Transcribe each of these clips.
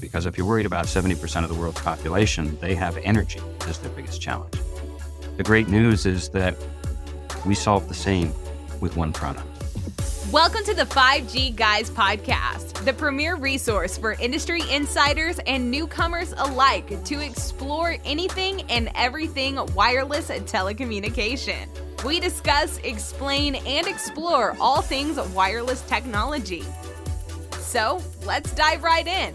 Because if you're worried about 70% of the world's population, they have energy as their biggest challenge. The great news is that we solve the same with one product. Welcome to the 5G Guys podcast, the premier resource for industry insiders and newcomers alike to explore anything and everything wireless telecommunication. We discuss, explain, and explore all things wireless technology. So let's dive right in.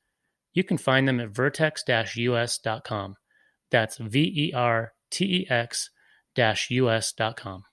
You can find them at vertex us.com. That's V E R T E X us.com.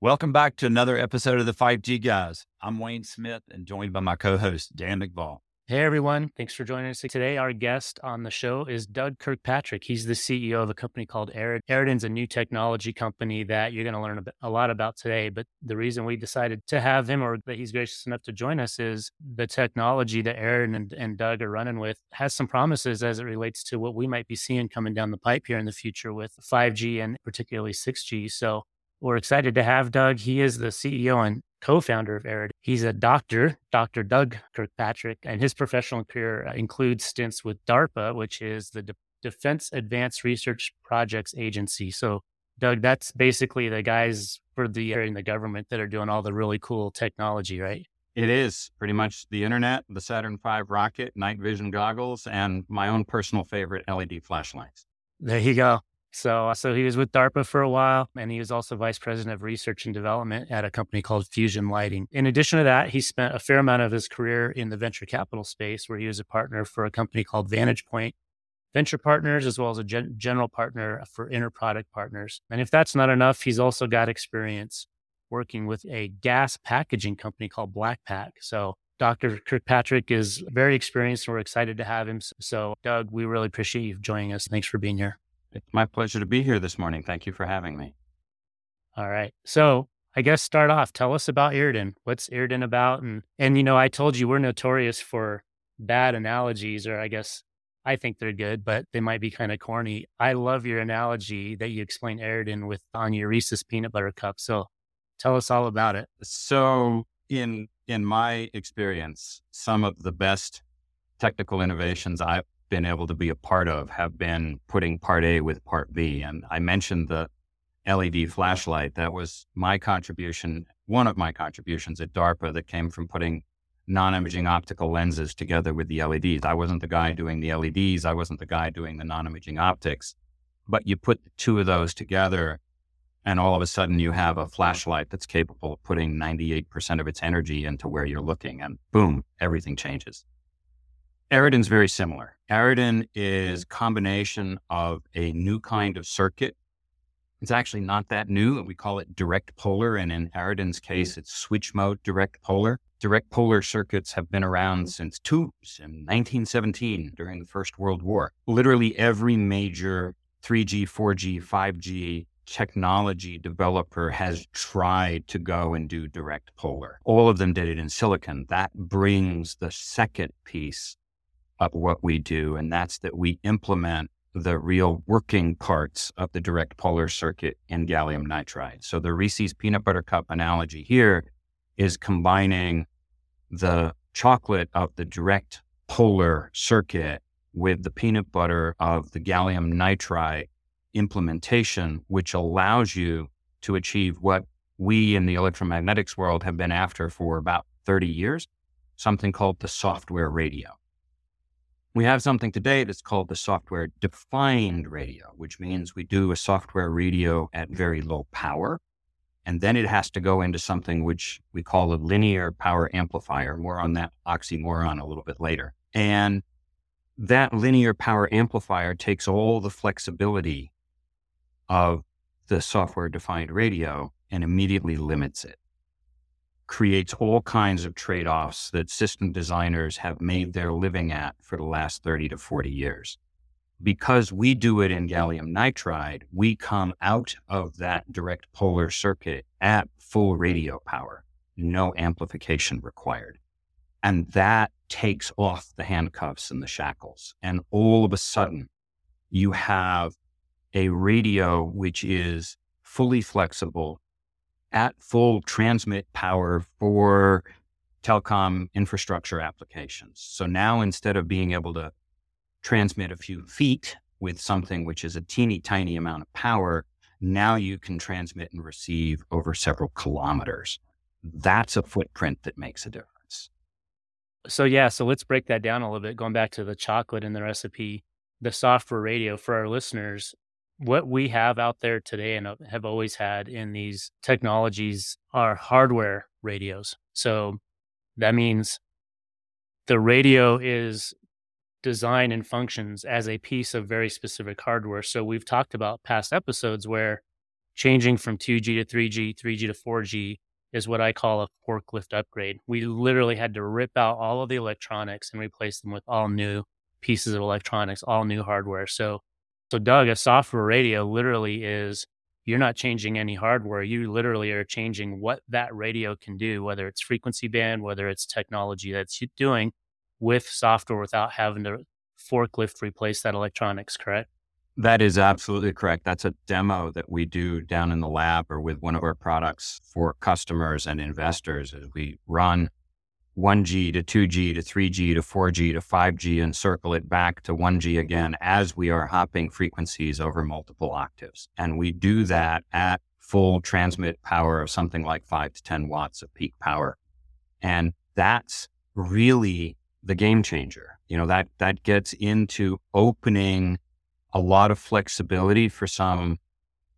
Welcome back to another episode of the 5G Guys. I'm Wayne Smith and joined by my co host, Dan McVaugh. Hey everyone, thanks for joining us today. Our guest on the show is Doug Kirkpatrick. He's the CEO of a company called Eridan. Eridan's a new technology company that you're going to learn a lot about today. But the reason we decided to have him or that he's gracious enough to join us is the technology that Eridan and, and Doug are running with has some promises as it relates to what we might be seeing coming down the pipe here in the future with 5G and particularly 6G. So we're excited to have Doug. He is the CEO and co founder of Eridan. He's a doctor, Dr. Doug Kirkpatrick, and his professional career uh, includes stints with DARPA, which is the De- Defense Advanced Research Projects Agency. So, Doug, that's basically the guys for the in the government that are doing all the really cool technology, right? It is pretty much the internet, the Saturn V rocket, night vision goggles, and my own personal favorite LED flashlights. There you go. So, uh, so he was with DARPA for a while, and he was also vice president of research and development at a company called Fusion Lighting. In addition to that, he spent a fair amount of his career in the venture capital space, where he was a partner for a company called Vantage Point Venture Partners, as well as a gen- general partner for Interproduct Partners. And if that's not enough, he's also got experience working with a gas packaging company called Blackpack. So Dr. Kirkpatrick is very experienced, and we're excited to have him. So, Doug, we really appreciate you joining us. Thanks for being here. It's my pleasure to be here this morning. Thank you for having me. All right. So I guess start off. Tell us about Eridan. What's Eridan about? And and you know, I told you we're notorious for bad analogies, or I guess I think they're good, but they might be kind of corny. I love your analogy that you explain Eridan with on your Reese's peanut butter cup. So tell us all about it. So in in my experience, some of the best technical innovations I've been able to be a part of have been putting part A with part B. And I mentioned the LED flashlight. That was my contribution, one of my contributions at DARPA that came from putting non imaging optical lenses together with the LEDs. I wasn't the guy doing the LEDs, I wasn't the guy doing the non imaging optics. But you put two of those together, and all of a sudden you have a flashlight that's capable of putting 98% of its energy into where you're looking, and boom, everything changes. Eridan's very similar. Eridan is mm. combination of a new kind of circuit. It's actually not that new. We call it direct polar. And in Eridan's mm. case, it's switch mode direct polar. Direct polar circuits have been around mm. since tubes in 1917 during the First World War. Literally every major 3G, 4G, 5G technology developer has tried to go and do direct polar. All of them did it in silicon. That brings the second piece of what we do, and that's that we implement the real working parts of the direct polar circuit in gallium nitride. So the Reese's peanut butter cup analogy here is combining the chocolate of the direct polar circuit with the peanut butter of the gallium nitride implementation, which allows you to achieve what we in the electromagnetics world have been after for about 30 years, something called the software radio. We have something today that's called the software defined radio, which means we do a software radio at very low power. And then it has to go into something which we call a linear power amplifier. More on that oxymoron a little bit later. And that linear power amplifier takes all the flexibility of the software defined radio and immediately limits it. Creates all kinds of trade offs that system designers have made their living at for the last 30 to 40 years. Because we do it in gallium nitride, we come out of that direct polar circuit at full radio power, no amplification required. And that takes off the handcuffs and the shackles. And all of a sudden, you have a radio which is fully flexible, at full transmit power for telecom infrastructure applications. So now instead of being able to transmit a few feet with something which is a teeny tiny amount of power, now you can transmit and receive over several kilometers. That's a footprint that makes a difference. So, yeah, so let's break that down a little bit. Going back to the chocolate in the recipe, the software radio for our listeners, what we have out there today and uh, have always had in these technologies are hardware radios. So that means the radio is designed and functions as a piece of very specific hardware. So we've talked about past episodes where changing from 2G to 3G, 3G to 4G is what I call a forklift upgrade. We literally had to rip out all of the electronics and replace them with all new pieces of electronics, all new hardware. So so, Doug, a software radio literally is you're not changing any hardware. You literally are changing what that radio can do, whether it's frequency band, whether it's technology that's doing with software without having to forklift replace that electronics, correct? That is absolutely correct. That's a demo that we do down in the lab or with one of our products for customers and investors as we run 1G to 2G to 3G to 4G to 5G and circle it back to 1G again as we are hopping frequencies over multiple octaves. And we do that at full transmit power of something like five to 10 watts of peak power. And that's really the game changer. You know, that, that gets into opening a lot of flexibility for some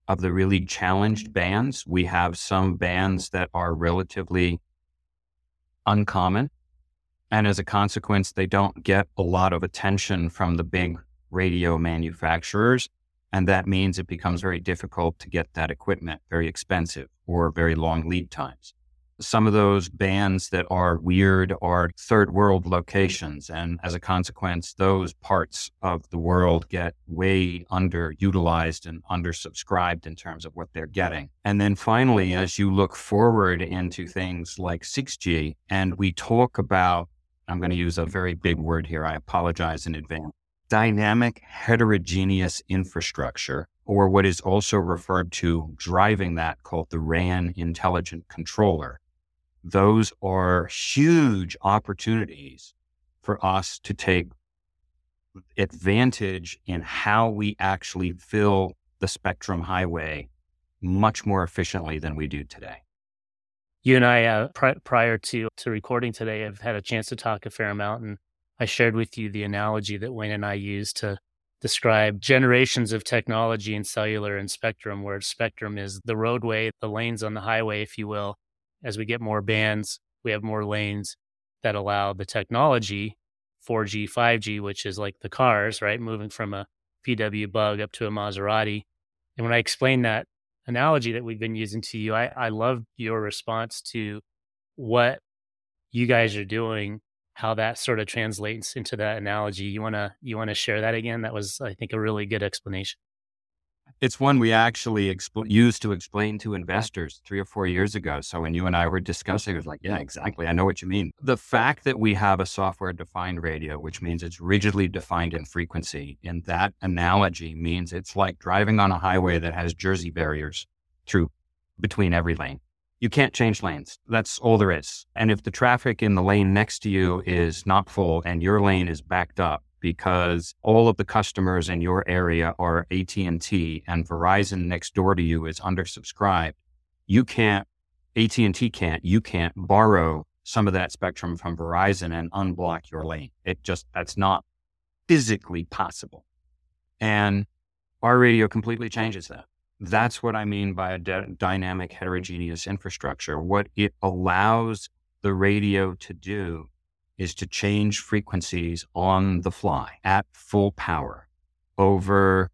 of the really challenged bands. We have some bands that are relatively uncommon. And as a consequence, they don't get a lot of attention from the big radio manufacturers. And that means it becomes very difficult to get that equipment, very expensive or very long lead times some of those bands that are weird are third world locations. And as a consequence, those parts of the world get way underutilized and undersubscribed in terms of what they're getting. And then finally, as you look forward into things like 6G, and we talk about, I'm going to use a very big word here. I apologize in advance. Dynamic heterogeneous infrastructure or what is also referred to driving that called the RAN intelligent controller those are huge opportunities for us to take advantage in how we actually fill the spectrum highway much more efficiently than we do today. You and I, uh, pri- prior to, to recording today, have had a chance to talk a fair amount. And I shared with you the analogy that Wayne and I use to describe generations of technology in cellular and spectrum, where spectrum is the roadway, the lanes on the highway, if you will, as we get more bands, we have more lanes that allow the technology 4G, 5G, which is like the cars, right? Moving from a VW bug up to a Maserati. And when I explain that analogy that we've been using to you, I, I love your response to what you guys are doing, how that sort of translates into that analogy. You wanna you wanna share that again? That was, I think, a really good explanation. It's one we actually expl- used to explain to investors three or four years ago. So when you and I were discussing, it was like, yeah, exactly. I know what you mean. The fact that we have a software defined radio, which means it's rigidly defined in frequency, in that analogy means it's like driving on a highway that has Jersey barriers through between every lane. You can't change lanes. That's all there is. And if the traffic in the lane next to you is not full and your lane is backed up, because all of the customers in your area are AT&T and Verizon next door to you is undersubscribed. You can't AT&T can't, you can't borrow some of that spectrum from Verizon and unblock your lane. It just that's not physically possible. And our radio completely changes that. That's what I mean by a dynamic heterogeneous infrastructure. What it allows the radio to do is to change frequencies on the fly at full power over,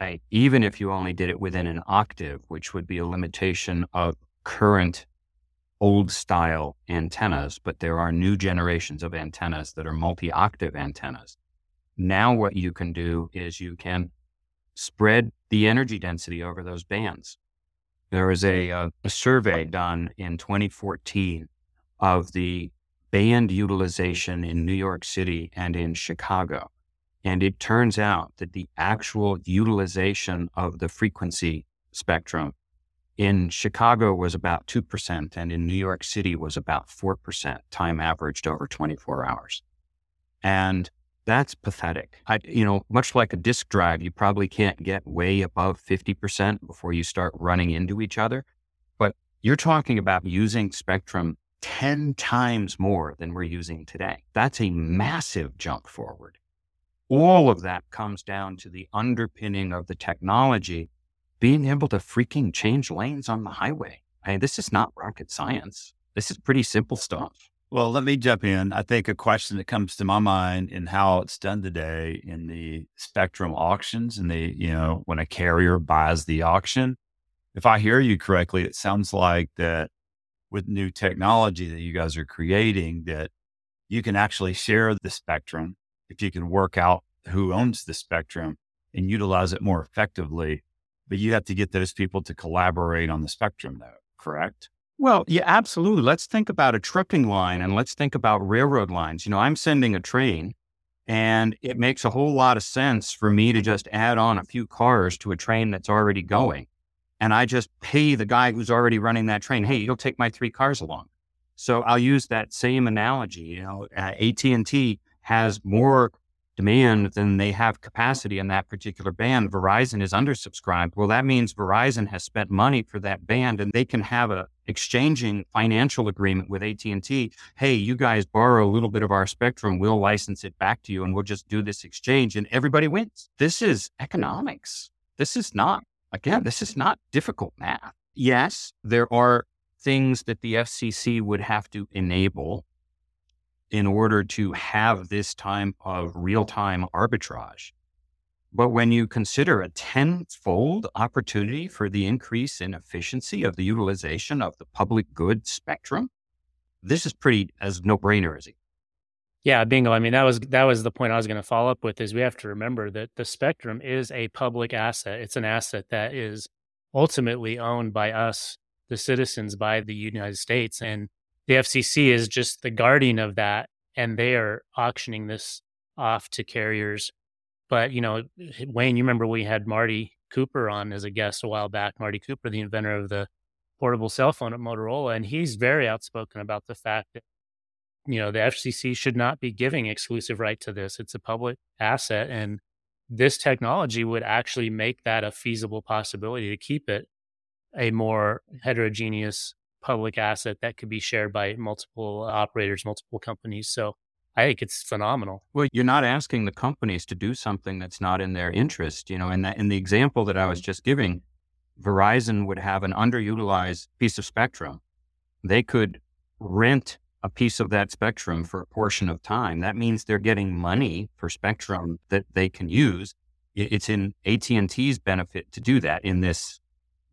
a, even if you only did it within an octave, which would be a limitation of current old style antennas, but there are new generations of antennas that are multi octave antennas. Now, what you can do is you can spread the energy density over those bands. There was a, a, a survey done in 2014 of the band utilization in New York City and in Chicago. And it turns out that the actual utilization of the frequency spectrum in Chicago was about 2%, and in New York City was about 4%, time averaged over 24 hours. And that's pathetic. I, you know, much like a disk drive, you probably can't get way above 50% before you start running into each other. But you're talking about using spectrum 10 times more than we're using today. That's a massive jump forward. All of that comes down to the underpinning of the technology being able to freaking change lanes on the highway. I mean, this is not rocket science. This is pretty simple stuff. Well, let me jump in. I think a question that comes to my mind in how it's done today in the spectrum auctions and the, you know, when a carrier buys the auction, if I hear you correctly, it sounds like that with new technology that you guys are creating, that you can actually share the spectrum if you can work out who owns the spectrum and utilize it more effectively but you have to get those people to collaborate on the spectrum, though, correct? Well, yeah, absolutely. Let's think about a trucking line and let's think about railroad lines. You know, I'm sending a train and it makes a whole lot of sense for me to just add on a few cars to a train that's already going. And I just pay the guy who's already running that train, hey, you'll take my three cars along. So I'll use that same analogy. You know, uh, AT&T has more demand than they have capacity in that particular band. Verizon is undersubscribed. Well, that means Verizon has spent money for that band and they can have a exchanging financial agreement with AT&T. Hey, you guys borrow a little bit of our spectrum, we'll license it back to you and we'll just do this exchange and everybody wins. This is economics. This is not again, this is not difficult math. Yes, there are things that the FCC would have to enable in order to have this time of real time arbitrage. But when you consider a tenfold opportunity for the increase in efficiency of the utilization of the public good spectrum, this is pretty as no brainer as it. Yeah, bingo. I mean, that was that was the point I was going to follow up with. Is we have to remember that the spectrum is a public asset. It's an asset that is ultimately owned by us, the citizens, by the United States, and the FCC is just the guardian of that, and they are auctioning this off to carriers. But you know, Wayne, you remember we had Marty Cooper on as a guest a while back. Marty Cooper, the inventor of the portable cell phone at Motorola, and he's very outspoken about the fact that you know the FCC should not be giving exclusive right to this. It's a public asset, and this technology would actually make that a feasible possibility to keep it a more heterogeneous public asset that could be shared by multiple operators, multiple companies. So I think it's phenomenal. Well, you're not asking the companies to do something that's not in their interest. You know, in in the example that I was just giving, Verizon would have an underutilized piece of spectrum. They could rent a piece of that spectrum for a portion of time. That means they're getting money for spectrum that they can use. It's in AT&T's benefit to do that in this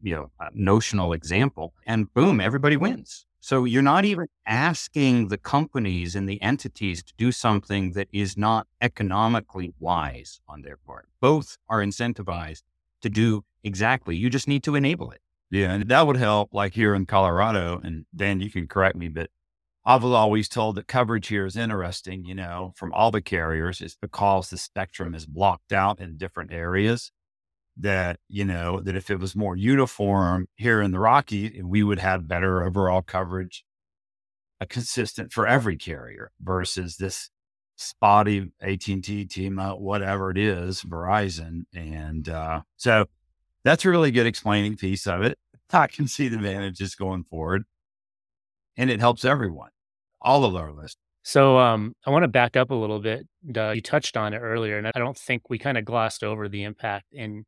you know, uh, notional example, and boom, everybody wins. So you're not even asking the companies and the entities to do something that is not economically wise on their part. Both are incentivized to do exactly. You just need to enable it. Yeah, and that would help. Like here in Colorado, and Dan, you can correct me, but I was always told that coverage here is interesting. You know, from all the carriers, it's because the spectrum is blocked out in different areas that, you know, that if it was more uniform here in the Rocky, we would have better overall coverage, a consistent for every carrier versus this spotty AT&T, team, whatever it is, Verizon. And uh, so that's a really good explaining piece of it. I can see the advantages going forward. And it helps everyone, all of our listeners. So um, I want to back up a little bit. You touched on it earlier, and I don't think we kind of glossed over the impact And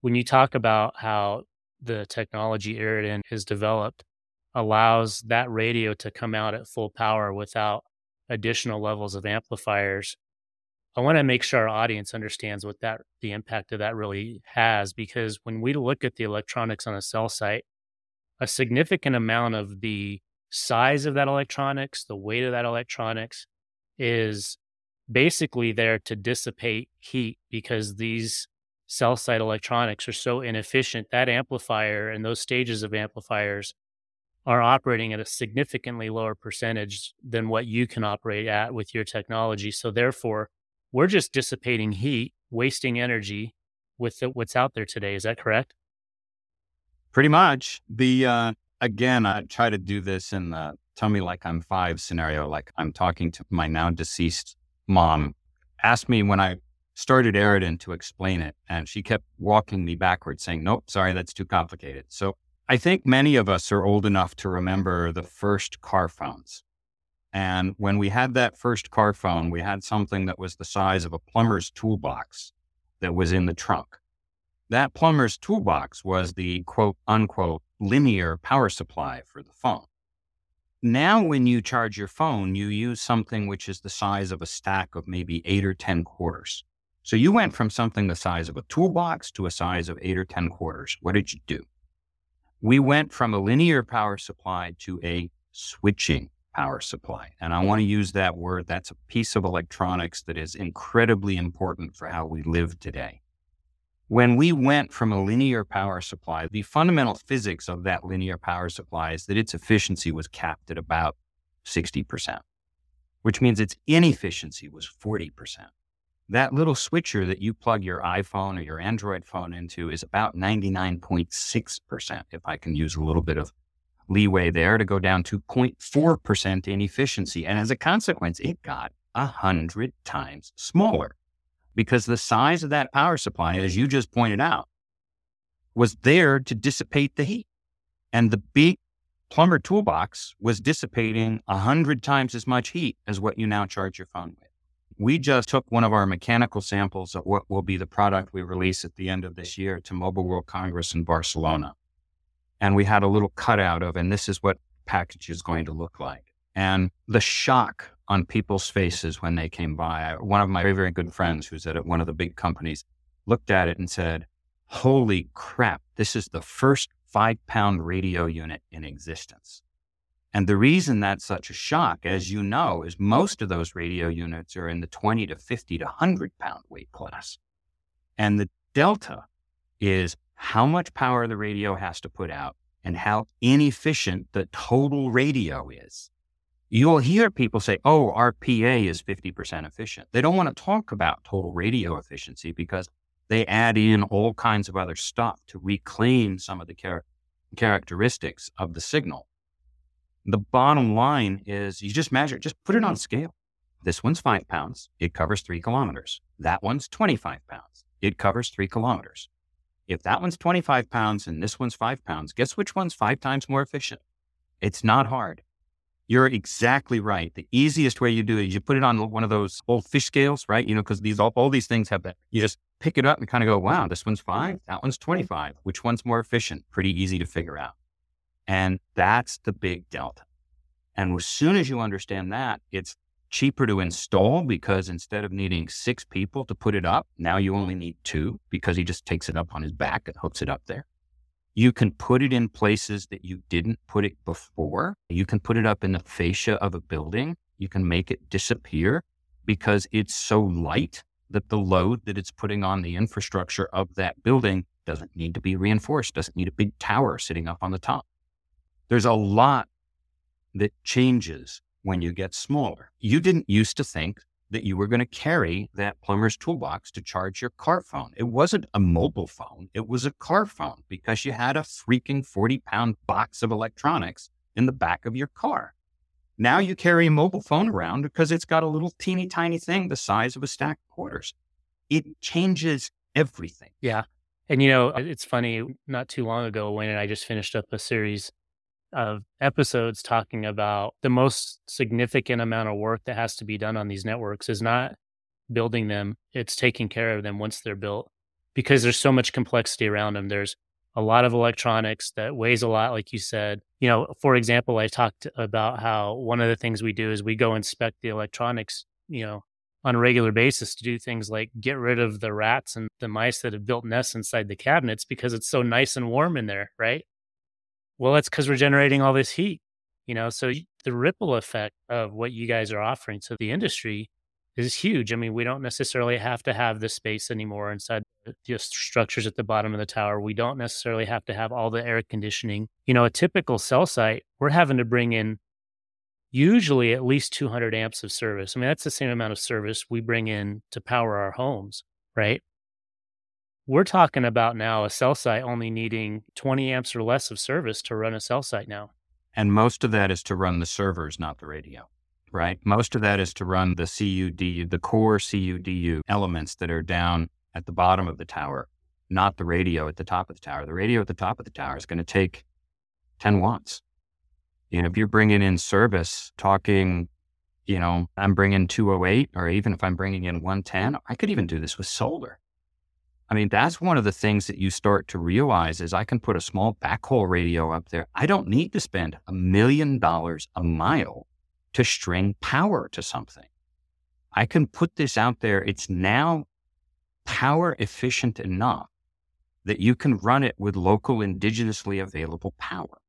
when you talk about how the technology Eridan has developed allows that radio to come out at full power without additional levels of amplifiers. I want to make sure our audience understands what that the impact of that really has because when we look at the electronics on a cell site, a significant amount of the size of that electronics, the weight of that electronics is basically there to dissipate heat because these cell site electronics are so inefficient. That amplifier and those stages of amplifiers are operating at a significantly lower percentage than what you can operate at with your technology. So therefore, we're just dissipating heat, wasting energy with the, what's out there today. Is that correct? Pretty much. The uh, again, I try to do this in the tell me like I'm five scenario, like I'm talking to my now deceased mom. Asked me when I started Eridan to explain it, and she kept walking me backwards, saying, "Nope, sorry, that's too complicated." So I think many of us are old enough to remember the first car phones. And when we had that first car phone, we had something that was the size of a plumber's toolbox that was in the trunk. That plumber's toolbox was the quote unquote linear power supply for the phone. Now, when you charge your phone, you use something which is the size of a stack of maybe eight or 10 quarters. So you went from something the size of a toolbox to a size of eight or 10 quarters. What did you do? We went from a linear power supply to a switching power supply. And I want to use that word. That's a piece of electronics that is incredibly important for how we live today. When we went from a linear power supply, the fundamental physics of that linear power supply is that its efficiency was capped at about 60%, which means its inefficiency was 40%. That little switcher that you plug your iPhone or your Android phone into is about 99.6%, if I can use a little bit of leeway there to go down to 0.4% in efficiency. And as a consequence, it got 100 times smaller because the size of that power supply, as you just pointed out, was there to dissipate the heat. And the big plumber toolbox was dissipating 100 times as much heat as what you now charge your phone with. We just took one of our mechanical samples of what will be the product we release at the end of this year to Mobile World Congress in Barcelona. And we had a little cutout of, and this is what package is going to look like. And the shock on people's faces when they came by. One of my very, very good friends who's at one of the big companies looked at it and said, Holy crap, this is the first five pound radio unit in existence. And the reason that's such a shock, as you know, is most of those radio units are in the 20 to 50 to 100 pound weight class. And the delta is how much power the radio has to put out and how inefficient the total radio is you'll hear people say, oh, our PA is 50% efficient. They don't want to talk about total radio efficiency because they add in all kinds of other stuff to reclaim some of the char- characteristics of the signal. The bottom line is you just measure, just put it on scale. This one's five pounds, it covers three kilometers. That one's 25 pounds, it covers three kilometers. If that one's 25 pounds and this one's five pounds, guess which one's five times more efficient? It's not hard. You're exactly right. The easiest way you do it is you put it on one of those old fish scales, right? You know, because these all, all these things have that. You just pick it up and kind of go, wow, this one's five, that one's 25. Which one's more efficient? Pretty easy to figure out. And that's the big delta. And as soon as you understand that, it's cheaper to install because instead of needing six people to put it up, now you only need two because he just takes it up on his back and hooks it up there. You can put it in places that you didn't put it before. You can put it up in the fascia of a building. You can make it disappear because it's so light that the load that it's putting on the infrastructure of that building doesn't need to be reinforced, doesn't need a big tower sitting up on the top. There's a lot that changes when you get smaller. You didn't used to think that you were going to carry that plumber's toolbox to charge your car phone. It wasn't a mobile phone, it was a car phone because you had a freaking 40 pound box of electronics in the back of your car. Now you carry a mobile phone around because it's got a little teeny tiny thing the size of a stack of quarters. It changes everything. Yeah. And you know, it's funny, not too long ago, Wayne and I just finished up a series of episodes talking about the most significant amount of work that has to be done on these networks is not building them, it's taking care of them once they're built because there's so much complexity around them. There's a lot of electronics that weighs a lot, like you said. You know, for example, I talked about how one of the things we do is we go inspect the electronics, you know, on a regular basis to do things like get rid of the rats and the mice that have built nests inside the cabinets because it's so nice and warm in there, right? Well, that's because we're generating all this heat. You know, so the ripple effect of what you guys are offering to the industry is huge. I mean, we don't necessarily have to have the space anymore inside the structures at the bottom of the tower. We don't necessarily have to have all the air conditioning. You know, a typical cell site, we're having to bring in usually at least 200 amps of service. I mean, that's the same amount of service we bring in to power our homes, right? We're talking about now a cell site only needing 20 amps or less of service to run a cell site now. And most of that is to run the servers, not the radio right? Most of that is to run the CUDU, the core CUDU elements that are down at the bottom of the tower, not the radio at the top of the tower. The radio at the top of the tower is going to take 10 watts. You know, if you're bringing in service, talking, you know, I'm bringing 208, or even if I'm bringing in 110, I could even do this with solar. I mean, that's one of the things that you start to realize is I can put a small backhaul radio up there. I don't need to spend a million dollars a mile to string power to something. I can put this out there. It's now power efficient enough that you can run it with local indigenously available power.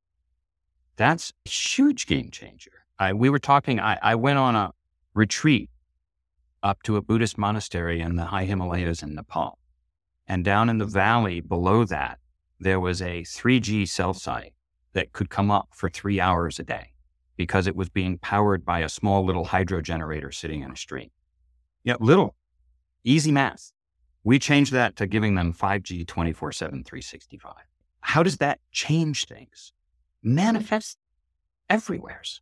That's a huge game changer. I, we were talking, I, I went on a retreat up to a Buddhist monastery in the high Himalayas in Nepal. And down in the valley below that, there was a 3G cell site that could come up for three hours a day because it was being powered by a small little hydro generator sitting in a stream. Yeah, little, easy math. We changed that to giving them 5G 24 7, 365. How does that change things? Manifest everywheres.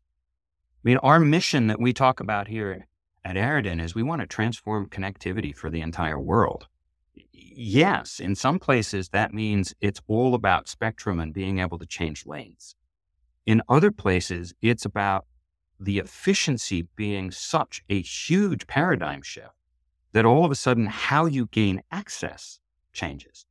I mean, our mission that we talk about here at Eridan is we want to transform connectivity for the entire world. Yes, in some places that means it's all about spectrum and being able to change lanes. In other places, it's about the efficiency being such a huge paradigm shift that all of a sudden how you gain access changes.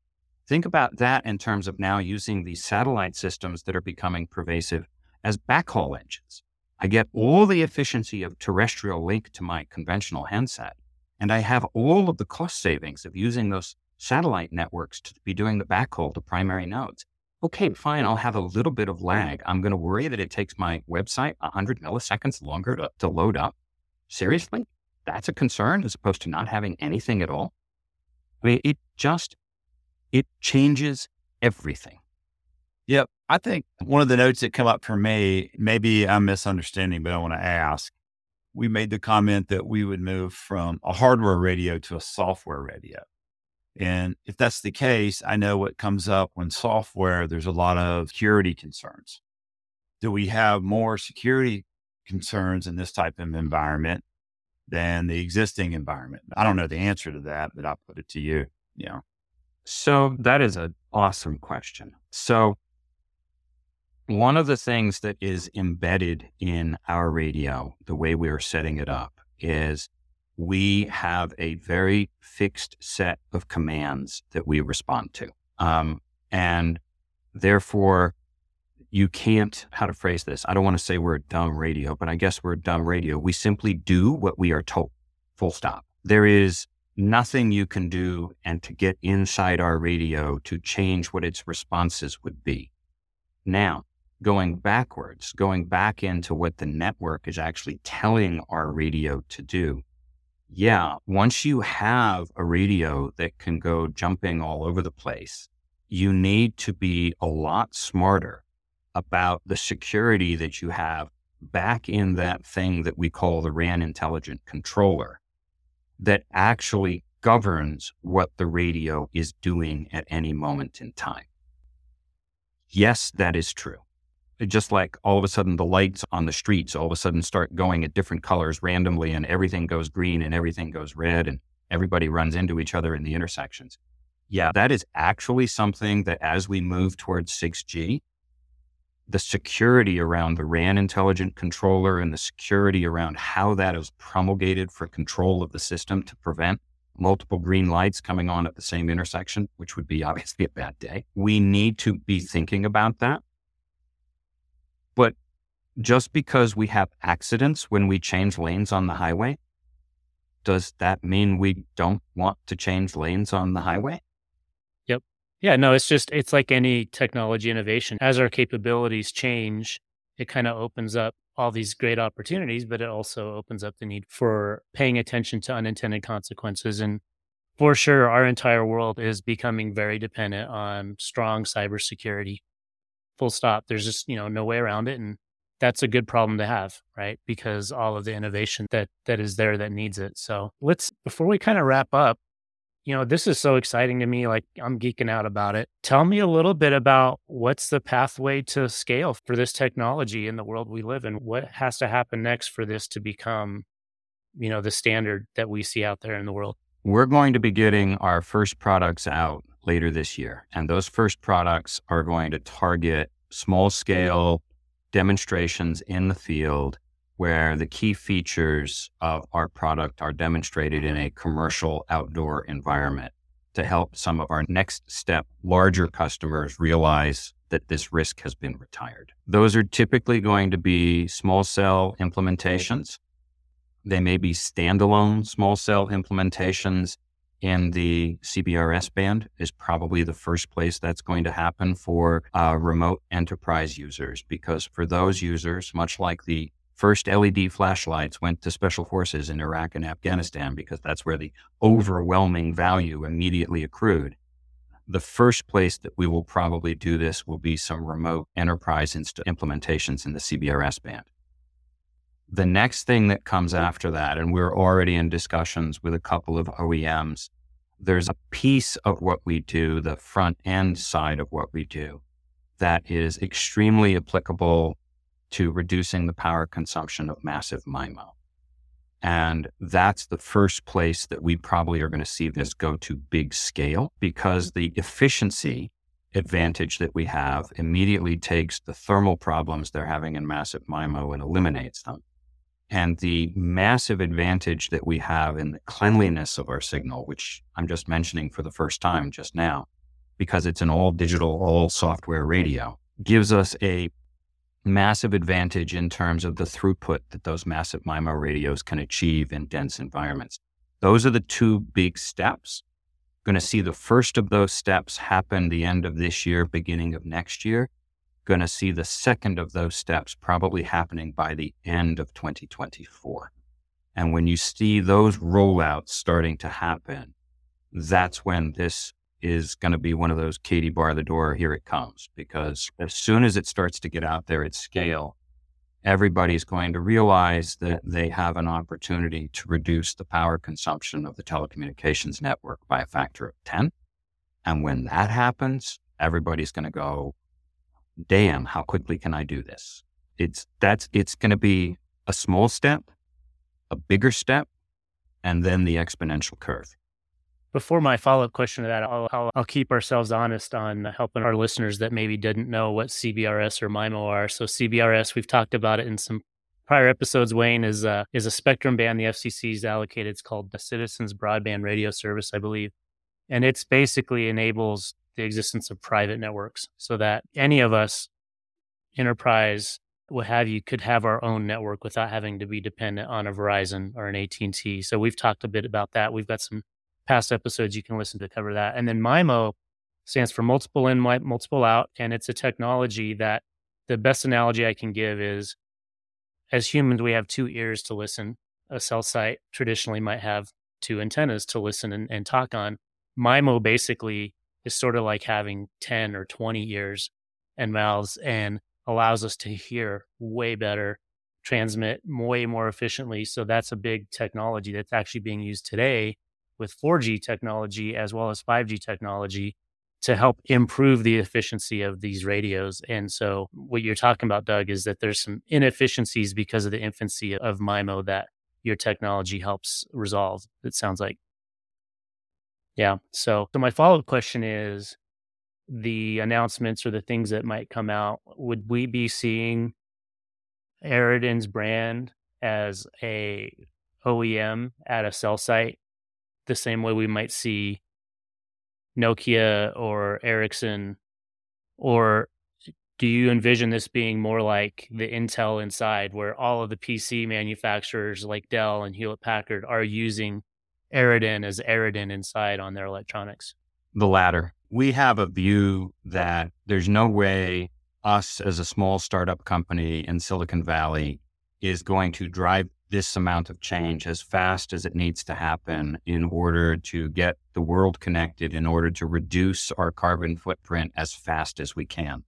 Think about that in terms of now using these satellite systems that are becoming pervasive as backhaul engines. I get all the efficiency of terrestrial link to my conventional handset, and I have all of the cost savings of using those satellite networks to be doing the backhaul to primary nodes okay, fine, I'll have a little bit of lag. I'm going to worry that it takes my website 100 milliseconds longer to, to load up. Seriously? That's a concern as opposed to not having anything at all? I mean, it just, it changes everything. Yep. I think one of the notes that come up for me, maybe I'm misunderstanding, but I want to ask. We made the comment that we would move from a hardware radio to a software radio. And if that's the case, I know what comes up when software, there's a lot of security concerns. Do we have more security concerns in this type of environment than the existing environment? I don't know the answer to that, but I'll put it to you. Yeah. So that is an awesome question. So one of the things that is embedded in our radio, the way we are setting it up, is we have a very fixed set of commands that we respond to. Um, and therefore, you can't, how to phrase this? I don't want to say we're a dumb radio, but I guess we're a dumb radio. We simply do what we are told, full stop. There is nothing you can do and to get inside our radio to change what its responses would be. Now, going backwards, going back into what the network is actually telling our radio to do, yeah, once you have a radio that can go jumping all over the place, you need to be a lot smarter about the security that you have back in that thing that we call the RAN intelligent controller that actually governs what the radio is doing at any moment in time. Yes, that is true just like all of a sudden the lights on the streets all of a sudden start going at different colors randomly and everything goes green and everything goes red and everybody runs into each other in the intersections. Yeah, that is actually something that as we move towards 6G, the security around the RAN intelligent controller and the security around how that is promulgated for control of the system to prevent multiple green lights coming on at the same intersection, which would be obviously a bad day. We need to be thinking about that but just because we have accidents when we change lanes on the highway, does that mean we don't want to change lanes on the highway? Yep. Yeah, no, it's just, it's like any technology innovation. As our capabilities change, it kind of opens up all these great opportunities, but it also opens up the need for paying attention to unintended consequences. And for sure, our entire world is becoming very dependent on strong cybersecurity. Full stop. There's just, you know, no way around it. And that's a good problem to have, right? Because all of the innovation that that is there that needs it. So let's before we kind of wrap up, you know, this is so exciting to me. Like I'm geeking out about it. Tell me a little bit about what's the pathway to scale for this technology in the world we live in. What has to happen next for this to become, you know, the standard that we see out there in the world? We're going to be getting our first products out later this year. And those first products are going to target small scale demonstrations in the field where the key features of our product are demonstrated in a commercial outdoor environment to help some of our next step larger customers realize that this risk has been retired. Those are typically going to be small cell implementations. They may be standalone small cell implementations in the CBRS band is probably the first place that's going to happen for uh, remote enterprise users, because for those users, much like the first LED flashlights went to special forces in Iraq and Afghanistan, because that's where the overwhelming value immediately accrued. The first place that we will probably do this will be some remote enterprise inst- implementations in the CBRS band. The next thing that comes after that, and we're already in discussions with a couple of OEMs, there's a piece of what we do, the front end side of what we do, that is extremely applicable to reducing the power consumption of massive MIMO. And that's the first place that we probably are going to see this go to big scale because the efficiency advantage that we have immediately takes the thermal problems they're having in massive MIMO and eliminates them and the massive advantage that we have in the cleanliness of our signal, which I'm just mentioning for the first time just now, because it's an all digital, all software radio, gives us a massive advantage in terms of the throughput that those massive MIMO radios can achieve in dense environments. Those are the two big steps. Going to see the first of those steps happen the end of this year, beginning of next year going to see the second of those steps probably happening by the end of 2024. And when you see those rollouts starting to happen, that's when this is going to be one of those Katie bar the door, here it comes. Because as soon as it starts to get out there at scale, everybody's going to realize that they have an opportunity to reduce the power consumption of the telecommunications network by a factor of 10. And when that happens, everybody's going to go, damn, how quickly can I do this? It's that's it's going to be a small step, a bigger step, and then the exponential curve. Before my follow up question to that, I'll, I'll, I'll, keep ourselves honest on helping our listeners that maybe didn't know what CBRS or MIMO are. So CBRS, we've talked about it in some prior episodes. Wayne is a, is a spectrum band the FCC's allocated. It's called the Citizens Broadband Radio Service, I believe, and it's basically enables the existence of private networks so that any of us, enterprise, what have you, could have our own network without having to be dependent on a Verizon or an AT&T. So we've talked a bit about that. We've got some past episodes you can listen to cover that. And then MIMO stands for multiple in, multiple out. And it's a technology that the best analogy I can give is as humans, we have two ears to listen. A cell site traditionally might have two antennas to listen and, and talk on. MIMO basically is sort of like having 10 or 20 ears and mouths and allows us to hear way better, transmit way more efficiently. So that's a big technology that's actually being used today with 4G technology as well as 5G technology to help improve the efficiency of these radios. And so what you're talking about, Doug, is that there's some inefficiencies because of the infancy of MIMO that your technology helps resolve. It sounds like. Yeah. So, so my follow up question is the announcements or the things that might come out. Would we be seeing Eridan's brand as a OEM at a cell site the same way we might see Nokia or Ericsson? Or do you envision this being more like the Intel inside, where all of the PC manufacturers like Dell and Hewlett Packard are using Eridan as Eridan inside on their electronics? The latter. We have a view that there's no way us as a small startup company in Silicon Valley is going to drive this amount of change as fast as it needs to happen in order to get the world connected, in order to reduce our carbon footprint as fast as we can.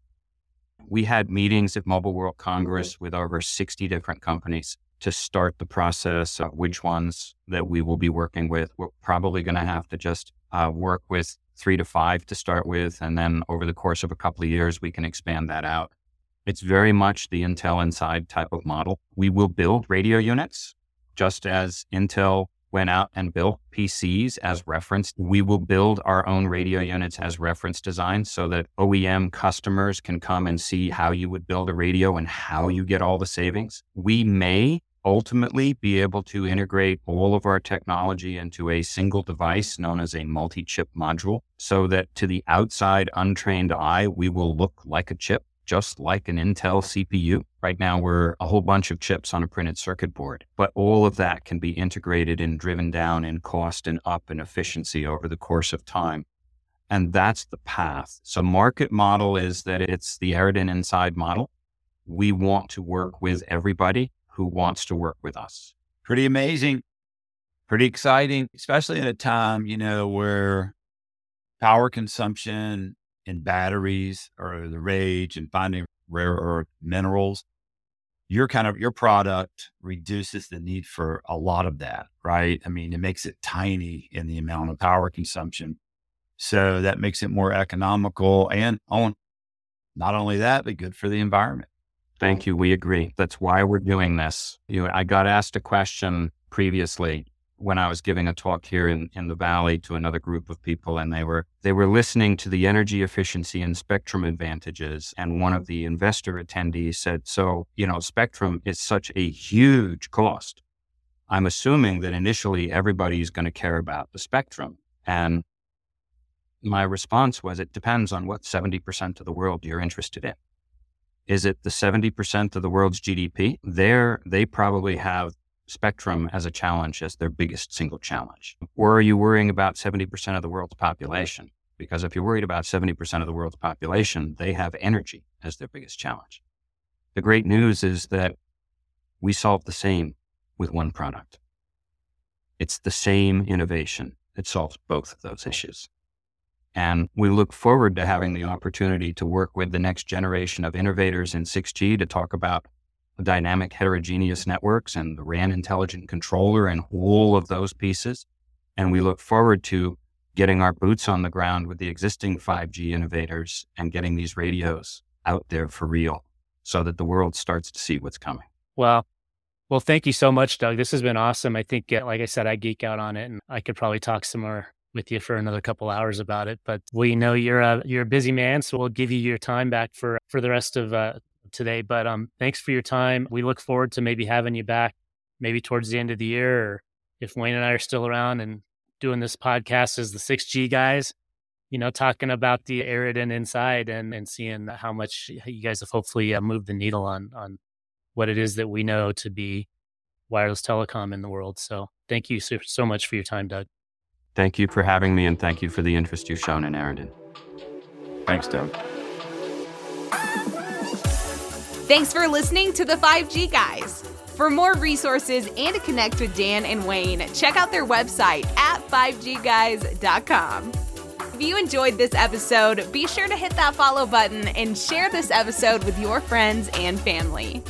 We had meetings at Mobile World Congress with over 60 different companies to start the process which ones that we will be working with. We're probably going to have to just uh, work with three to five to start with. And then over the course of a couple of years, we can expand that out. It's very much the Intel Inside type of model. We will build radio units just as Intel went out and built PCs as reference. We will build our own radio units as reference designs so that OEM customers can come and see how you would build a radio and how you get all the savings. We may ultimately be able to integrate all of our technology into a single device known as a multi chip module so that to the outside untrained eye, we will look like a chip, just like an Intel CPU. Right now, we're a whole bunch of chips on a printed circuit board, but all of that can be integrated and driven down in cost and up in efficiency over the course of time. And that's the path. So, market model is that it's the Eridan Inside model. We want to work with everybody who wants to work with us. Pretty amazing. Pretty exciting, especially at a time, you know, where power consumption and batteries are the rage and finding rare earth minerals. Your kind of your product reduces the need for a lot of that, right? I mean, it makes it tiny in the amount of power consumption. So that makes it more economical and on not only that, but good for the environment. Thank you. We agree. That's why we're doing this. You know, I got asked a question previously when I was giving a talk here in, in the valley to another group of people and they were they were listening to the energy efficiency and spectrum advantages and one of the investor attendees said so you know spectrum is such a huge cost i'm assuming that initially everybody's going to care about the spectrum and my response was it depends on what 70% of the world you're interested in is it the 70% of the world's GDP? There, they probably have spectrum as a challenge as their biggest single challenge. Or are you worrying about 70% of the world's population? Because if you're worried about 70% of the world's population, they have energy as their biggest challenge. The great news is that we solve the same with one product. It's the same innovation that solves both of those issues. And we look forward to having the opportunity to work with the next generation of innovators in 6G to talk about dynamic heterogeneous networks and the RAN intelligent controller and all of those pieces. And we look forward to getting our boots on the ground with the existing 5G innovators and getting these radios out there for real so that the world starts to see what's coming. Well, well, thank you so much, Doug. This has been awesome. I think, like I said, I geek out on it and I could probably talk some more with you for another couple hours about it. But we know you're a you're a busy man, so we'll give you your time back for for the rest of uh, today. But um, thanks for your time. We look forward to maybe having you back, maybe towards the end of the year, or if Wayne and I are still around and doing this podcast as the six G guys. You know, talking about the Eridan inside and and seeing how much you guys have hopefully uh, moved the needle on on what it is that we know to be wireless telecom in the world. So thank you so, so much for your time, Doug. Thank you for having me and thank you for the interest you've shown in Eridan. Thanks, Doug. Thanks for listening to the 5G Guys. For more resources and to connect with Dan and Wayne, check out their website at 5gguys.com. If you enjoyed this episode, be sure to hit that follow button and share this episode with your friends and family.